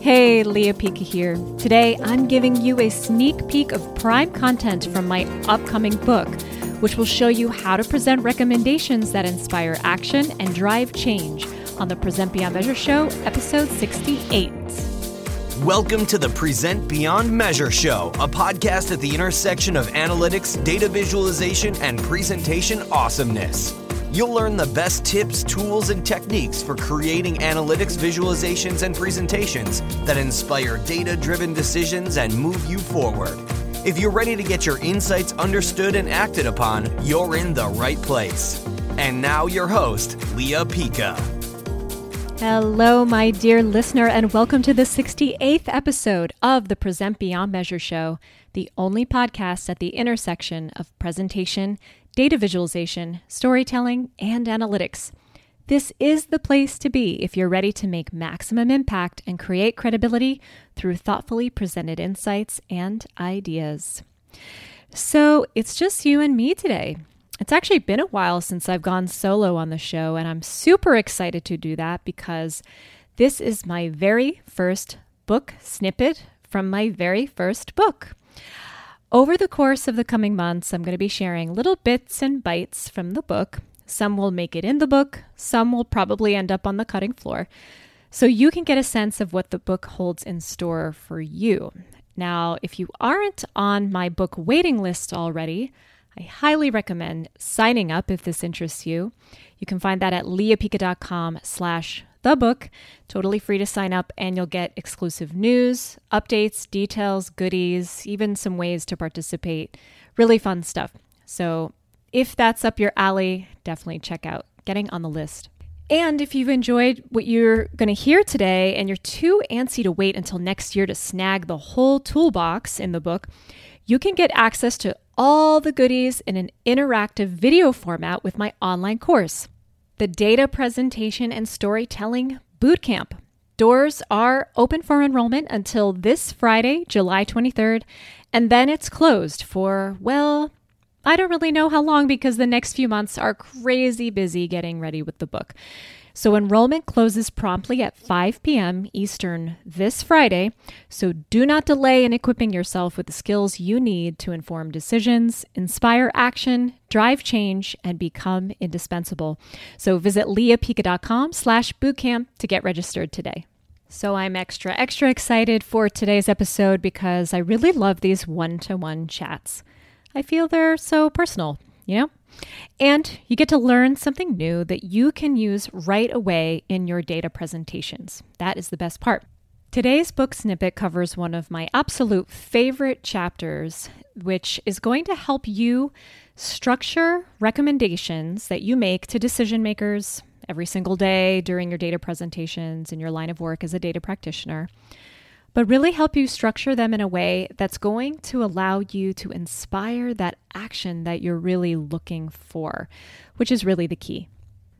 Hey, Lea Pica here. Today, I'm giving you a sneak peek of prime content from my upcoming book, which will show you how to present recommendations that inspire action and drive change on the Present Beyond Measure Show, episode 68. Welcome to the Present Beyond Measure Show, a podcast at the intersection of analytics, data visualization, and presentation awesomeness. You'll learn the best tips, tools, and techniques for creating analytics visualizations and presentations that inspire data driven decisions and move you forward. If you're ready to get your insights understood and acted upon, you're in the right place. And now, your host, Lea Pica. Hello, my dear listener, and welcome to the 68th episode of the Present Beyond Measure Show, the only podcast at the intersection of presentation, data visualization, storytelling, and analytics. This is the place to be if you're ready to make maximum impact and create credibility through thoughtfully presented insights and ideas. So it's just you and me today. It's actually been a while since I've gone solo on the show, and I'm super excited to do that because this is my very first book snippet from my very first book. Over the course of the coming months, I'm going to be sharing little bits and bites from the book. Some will make it in the book, some will probably end up on the cutting floor. So you can get a sense of what the book holds in store for you. Now, if you aren't on my book waiting list already, I highly recommend signing up if this interests you. You can find that at leapica.com slash the book. Totally free to sign up, and you'll get exclusive news, updates, details, goodies, even some ways to participate. Really fun stuff. So, if that's up your alley, definitely check out getting on the list. And if you've enjoyed what you're going to hear today and you're too antsy to wait until next year to snag the whole toolbox in the book, you can get access to all the goodies in an interactive video format with my online course the Data Presentation and Storytelling Bootcamp. Doors are open for enrollment until this Friday, July 23rd, and then it's closed for, well, I don't really know how long because the next few months are crazy busy getting ready with the book. So enrollment closes promptly at 5 p.m. Eastern this Friday. So do not delay in equipping yourself with the skills you need to inform decisions, inspire action, drive change, and become indispensable. So visit leapica.com slash bootcamp to get registered today. So I'm extra, extra excited for today's episode because I really love these one-to-one chats. I feel they're so personal, you know? And you get to learn something new that you can use right away in your data presentations. That is the best part. Today's book snippet covers one of my absolute favorite chapters, which is going to help you structure recommendations that you make to decision makers every single day during your data presentations in your line of work as a data practitioner but really help you structure them in a way that's going to allow you to inspire that action that you're really looking for, which is really the key.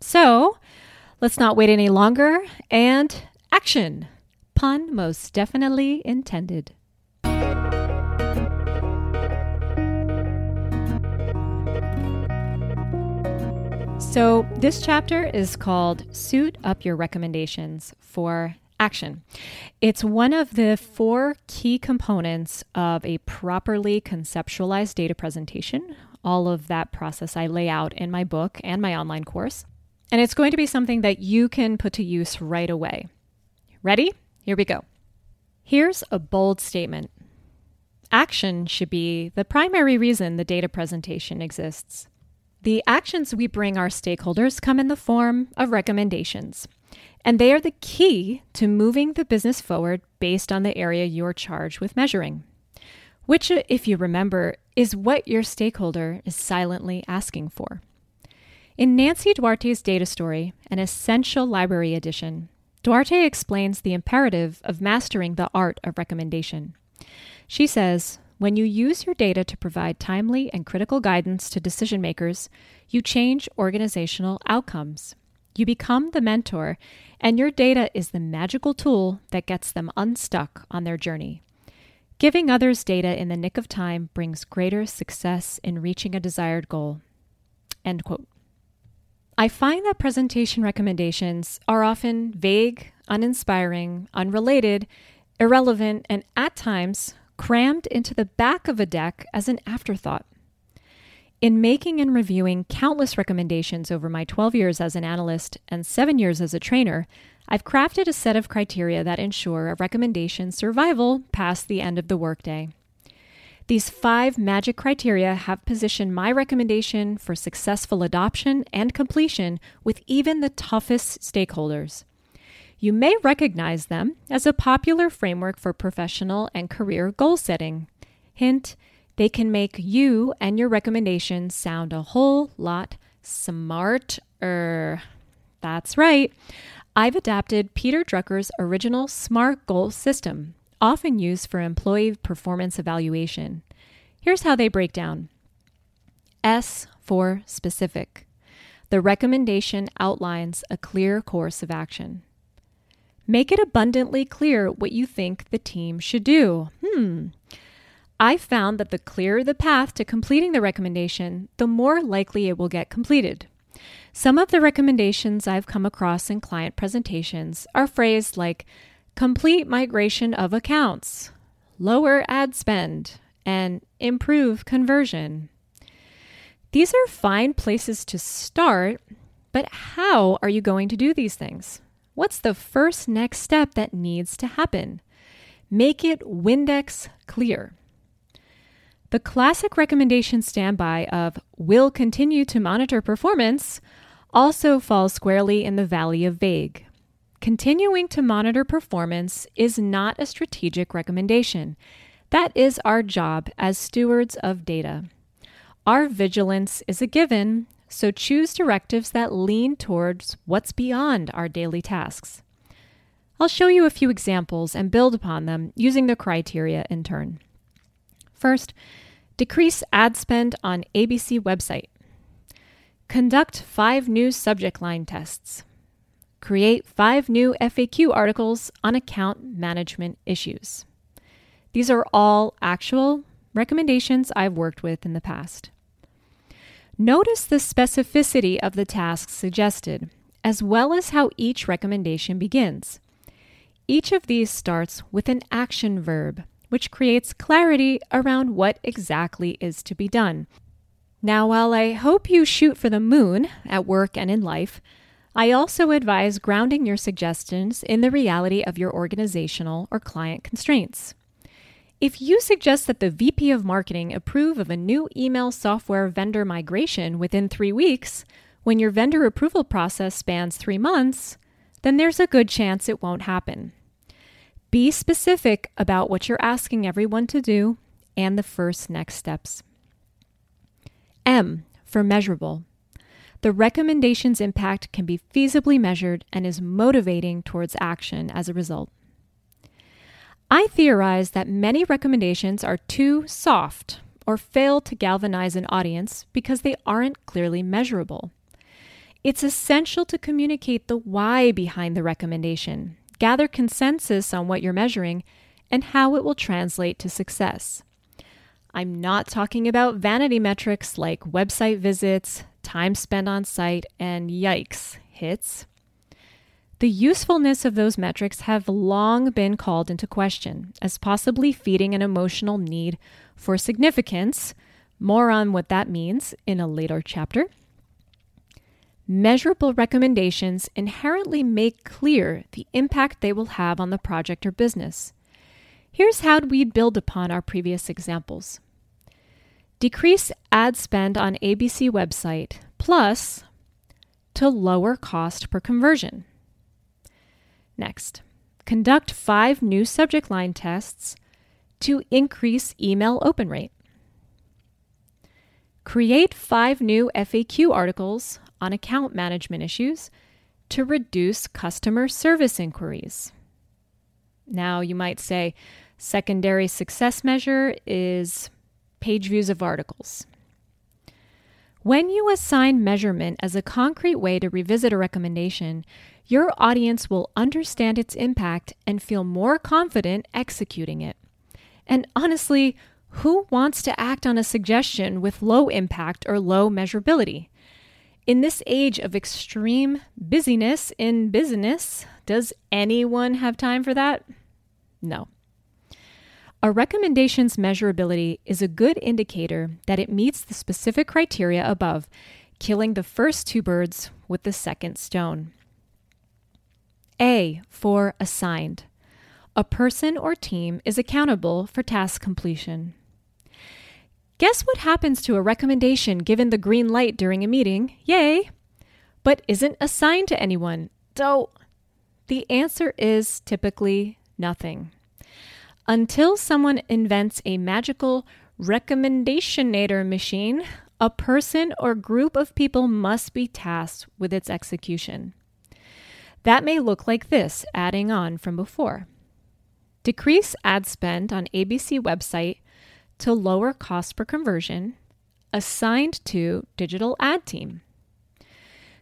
So let's not wait any longer and action. Pun most definitely intended. So, this chapter is called Suit Up Your Recommendations for action. It's one of the four key components of a properly conceptualized data presentation. All of that process I lay out in my book and my online course. And it's going to be something that you can put to use right away. Ready? Here we go. Here's a bold statement Action should be the primary reason the data presentation exists. The actions we bring our stakeholders come in the form of recommendations. And they are the key to moving the business forward based on the area you're charged with measuring, which, uh, if you remember, is what your stakeholder is silently asking for. In Nancy Duarte's data story, an essential library edition, Duarte explains the imperative of mastering the art of recommendation. She says, when you use your data to provide timely and critical guidance to decision makers, you change organizational outcomes. You become the mentor, and your data is the magical tool that gets them unstuck on their journey. Giving others data in the nick of time brings greater success in reaching a desired goal. End quote. I find that presentation recommendations are often vague, uninspiring, unrelated, irrelevant, and at times crammed into the back of a deck as an afterthought. In making and reviewing countless recommendations over my 12 years as an analyst and seven years as a trainer, I've crafted a set of criteria that ensure a recommendation's survival past the end of the workday. These five magic criteria have positioned my recommendation for successful adoption and completion with even the toughest stakeholders. You may recognize them as a popular framework for professional and career goal setting. Hint, they can make you and your recommendations sound a whole lot smarter. That's right. I've adapted Peter Drucker's original SMART goal system, often used for employee performance evaluation. Here's how they break down S for specific. The recommendation outlines a clear course of action. Make it abundantly clear what you think the team should do. Hmm. I found that the clearer the path to completing the recommendation, the more likely it will get completed. Some of the recommendations I've come across in client presentations are phrased like complete migration of accounts, lower ad spend, and improve conversion. These are fine places to start, but how are you going to do these things? What's the first next step that needs to happen? Make it Windex clear. The classic recommendation standby of will continue to monitor performance also falls squarely in the valley of vague. Continuing to monitor performance is not a strategic recommendation. That is our job as stewards of data. Our vigilance is a given, so choose directives that lean towards what's beyond our daily tasks. I'll show you a few examples and build upon them using the criteria in turn. First, decrease ad spend on ABC website. Conduct five new subject line tests. Create five new FAQ articles on account management issues. These are all actual recommendations I've worked with in the past. Notice the specificity of the tasks suggested, as well as how each recommendation begins. Each of these starts with an action verb, which creates clarity around what exactly is to be done. Now, while I hope you shoot for the moon at work and in life, I also advise grounding your suggestions in the reality of your organizational or client constraints. If you suggest that the VP of marketing approve of a new email software vendor migration within three weeks, when your vendor approval process spans three months, then there's a good chance it won't happen. Be specific about what you're asking everyone to do and the first next steps. M for measurable. The recommendation's impact can be feasibly measured and is motivating towards action as a result. I theorize that many recommendations are too soft or fail to galvanize an audience because they aren't clearly measurable. It's essential to communicate the why behind the recommendation, gather consensus on what you're measuring, and how it will translate to success. I'm not talking about vanity metrics like website visits, time spent on site, and yikes, hits. The usefulness of those metrics have long been called into question as possibly feeding an emotional need for significance. More on what that means in a later chapter. Measurable recommendations inherently make clear the impact they will have on the project or business. Here's how we'd build upon our previous examples. Decrease ad spend on ABC website plus to lower cost per conversion. Next, conduct five new subject line tests to increase email open rate. Create five new FAQ articles on account management issues to reduce customer service inquiries. Now, you might say secondary success measure is page views of articles. When you assign measurement as a concrete way to revisit a recommendation, your audience will understand its impact and feel more confident executing it. And honestly, who wants to act on a suggestion with low impact or low measurability? In this age of extreme busyness in business, Does anyone have time for that? No. A recommendation's measurability is a good indicator that it meets the specific criteria above, killing the first two birds with the second stone. A for assigned. A person or team is accountable for task completion. Guess what happens to a recommendation given the green light during a meeting? Yay! But isn't assigned to anyone. So the answer is typically nothing. Until someone invents a magical recommendationator machine, a person or group of people must be tasked with its execution. That may look like this, adding on from before. Decrease ad spend on ABC website to lower cost per conversion, assigned to digital ad team.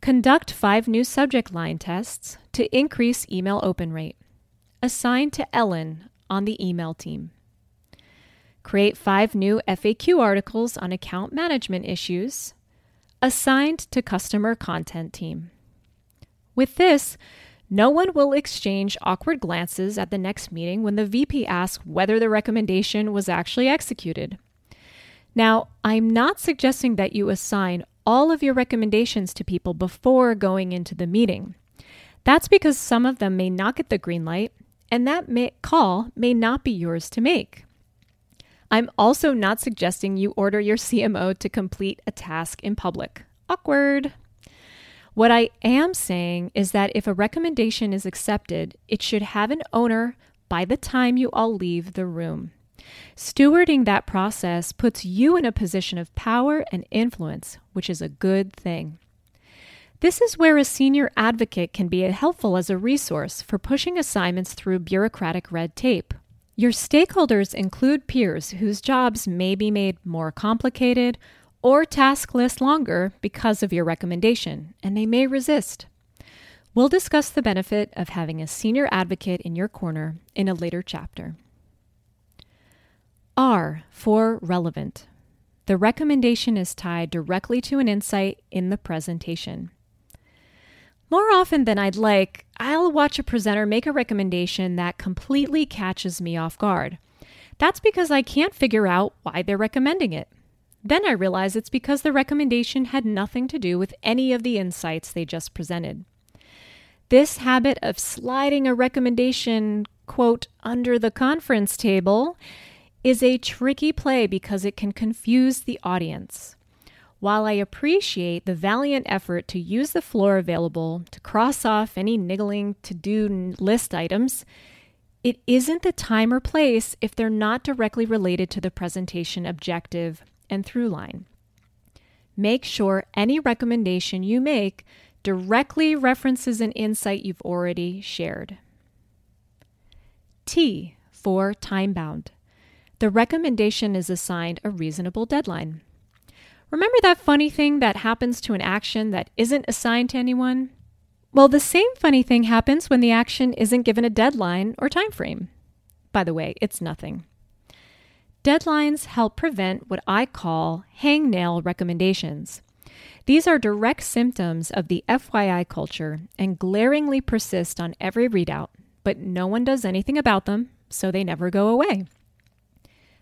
Conduct five new subject line tests to increase email open rate, assigned to Ellen on the email team. Create five new FAQ articles on account management issues, assigned to customer content team. With this, no one will exchange awkward glances at the next meeting when the VP asks whether the recommendation was actually executed. Now, I'm not suggesting that you assign all of your recommendations to people before going into the meeting. That's because some of them may not get the green light, and that may, call may not be yours to make. I'm also not suggesting you order your CMO to complete a task in public. Awkward. What I am saying is that if a recommendation is accepted, it should have an owner by the time you all leave the room. Stewarding that process puts you in a position of power and influence, which is a good thing. This is where a senior advocate can be helpful as a resource for pushing assignments through bureaucratic red tape. Your stakeholders include peers whose jobs may be made more complicated or task list longer because of your recommendation, and they may resist. We'll discuss the benefit of having a senior advocate in your corner in a later chapter. R for relevant. The recommendation is tied directly to an insight in the presentation. More often than I'd like, I'll watch a presenter make a recommendation that completely catches me off guard. That's because I can't figure out why they're recommending it. Then I realize it's because the recommendation had nothing to do with any of the insights they just presented. This habit of sliding a recommendation, quote, under the conference table is a tricky play because it can confuse the audience. While I appreciate the valiant effort to use the floor available to cross off any niggling to do list items, it isn't the time or place if they're not directly related to the presentation objective and through line. Make sure any recommendation you make directly references an insight you've already shared. T for time bound. The recommendation is assigned a reasonable deadline. Remember that funny thing that happens to an action that isn't assigned to anyone? Well, the same funny thing happens when the action isn't given a deadline or time frame. By the way, it's nothing. Deadlines help prevent what I call hangnail recommendations. These are direct symptoms of the FYI culture and glaringly persist on every readout, but no one does anything about them, so they never go away.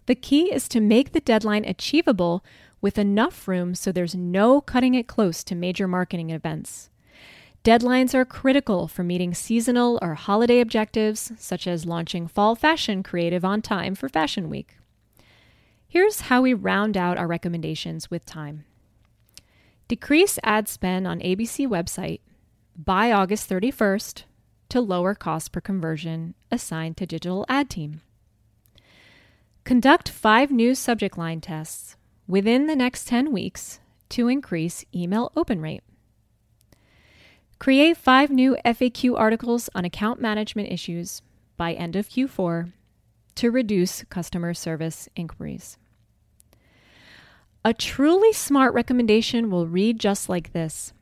The key is to make the deadline achievable with enough room so there's no cutting it close to major marketing events. Deadlines are critical for meeting seasonal or holiday objectives, such as launching fall fashion creative on time for Fashion Week. Here's how we round out our recommendations with time. Decrease ad spend on ABC website by August 31st to lower cost per conversion assigned to digital ad team. Conduct five new subject line tests within the next 10 weeks to increase email open rate. Create five new FAQ articles on account management issues by end of Q4 to reduce customer service inquiries. A truly smart recommendation will read just like this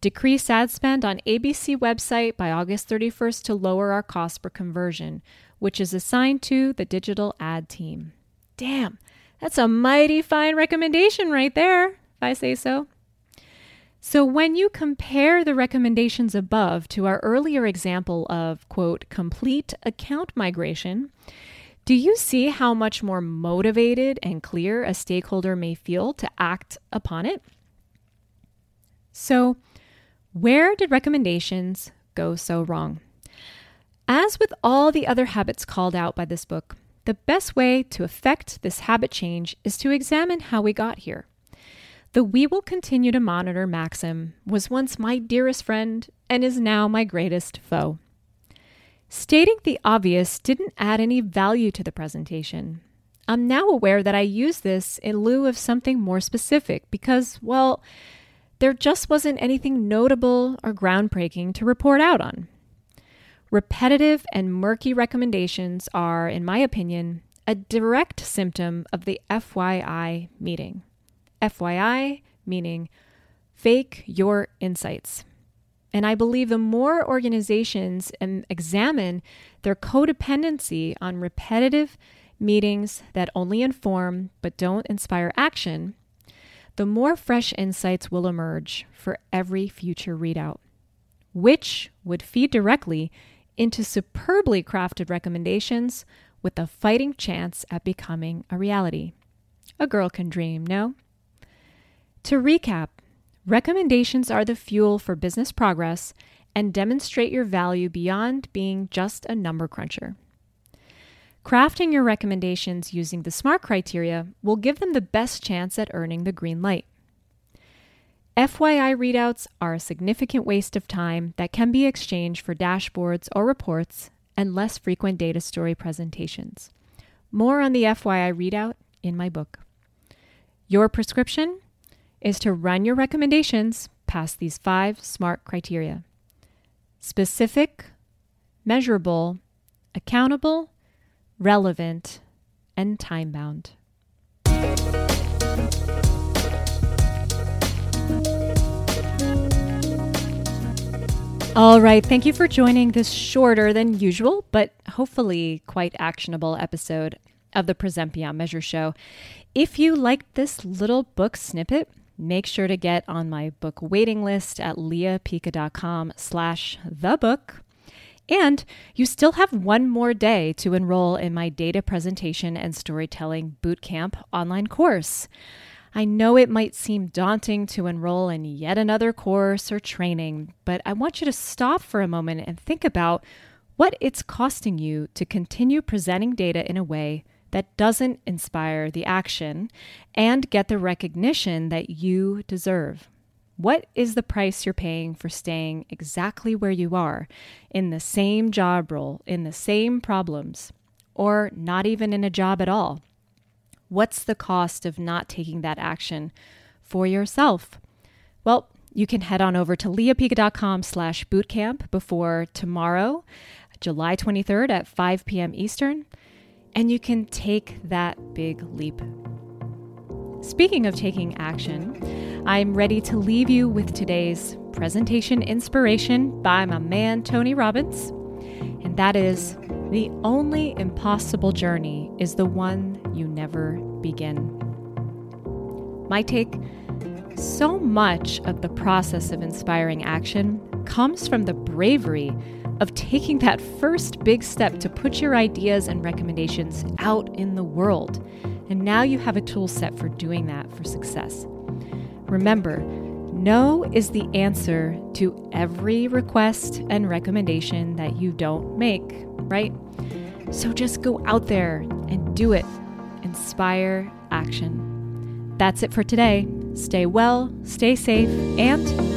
Decrease ad spend on ABC website by August 31st to lower our cost per conversion, which is assigned to the digital ad team. Damn, that's a mighty fine recommendation right there, if I say so. So, when you compare the recommendations above to our earlier example of, quote, complete account migration, do you see how much more motivated and clear a stakeholder may feel to act upon it? So, where did recommendations go so wrong? As with all the other habits called out by this book, the best way to effect this habit change is to examine how we got here. The we will continue to monitor maxim was once my dearest friend and is now my greatest foe. Stating the obvious didn't add any value to the presentation. I'm now aware that I used this in lieu of something more specific because, well, there just wasn't anything notable or groundbreaking to report out on. Repetitive and murky recommendations are, in my opinion, a direct symptom of the FYI meeting. FYI, meaning fake your insights. And I believe the more organizations examine their codependency on repetitive meetings that only inform but don't inspire action, the more fresh insights will emerge for every future readout, which would feed directly into superbly crafted recommendations with a fighting chance at becoming a reality. A girl can dream, no? To recap, recommendations are the fuel for business progress and demonstrate your value beyond being just a number cruncher. Crafting your recommendations using the SMART criteria will give them the best chance at earning the green light. FYI readouts are a significant waste of time that can be exchanged for dashboards or reports and less frequent data story presentations. More on the FYI readout in my book. Your prescription is to run your recommendations past these five SMART criteria specific, measurable, accountable, relevant, and time bound. All right, thank you for joining this shorter than usual, but hopefully quite actionable episode of the Present Beyond Measure show. If you liked this little book snippet, make sure to get on my book waiting list at leapica.com slash the book. And you still have one more day to enroll in my data presentation and storytelling bootcamp online course. I know it might seem daunting to enroll in yet another course or training, but I want you to stop for a moment and think about what it's costing you to continue presenting data in a way that doesn't inspire the action and get the recognition that you deserve. What is the price you're paying for staying exactly where you are, in the same job role, in the same problems, or not even in a job at all? What's the cost of not taking that action for yourself? Well, you can head on over to leapica.com slash bootcamp before tomorrow, July 23rd at 5 p.m. Eastern and you can take that big leap. Speaking of taking action, I'm ready to leave you with today's presentation inspiration by my man Tony Robbins, and that is the only impossible journey is the one you never begin. My take so much of the process of inspiring action comes from the bravery of taking that first big step to put your ideas and recommendations out in the world. And now you have a tool set for doing that for success. Remember, no is the answer to every request and recommendation that you don't make, right? So just go out there and do it. Inspire action. That's it for today. Stay well, stay safe, and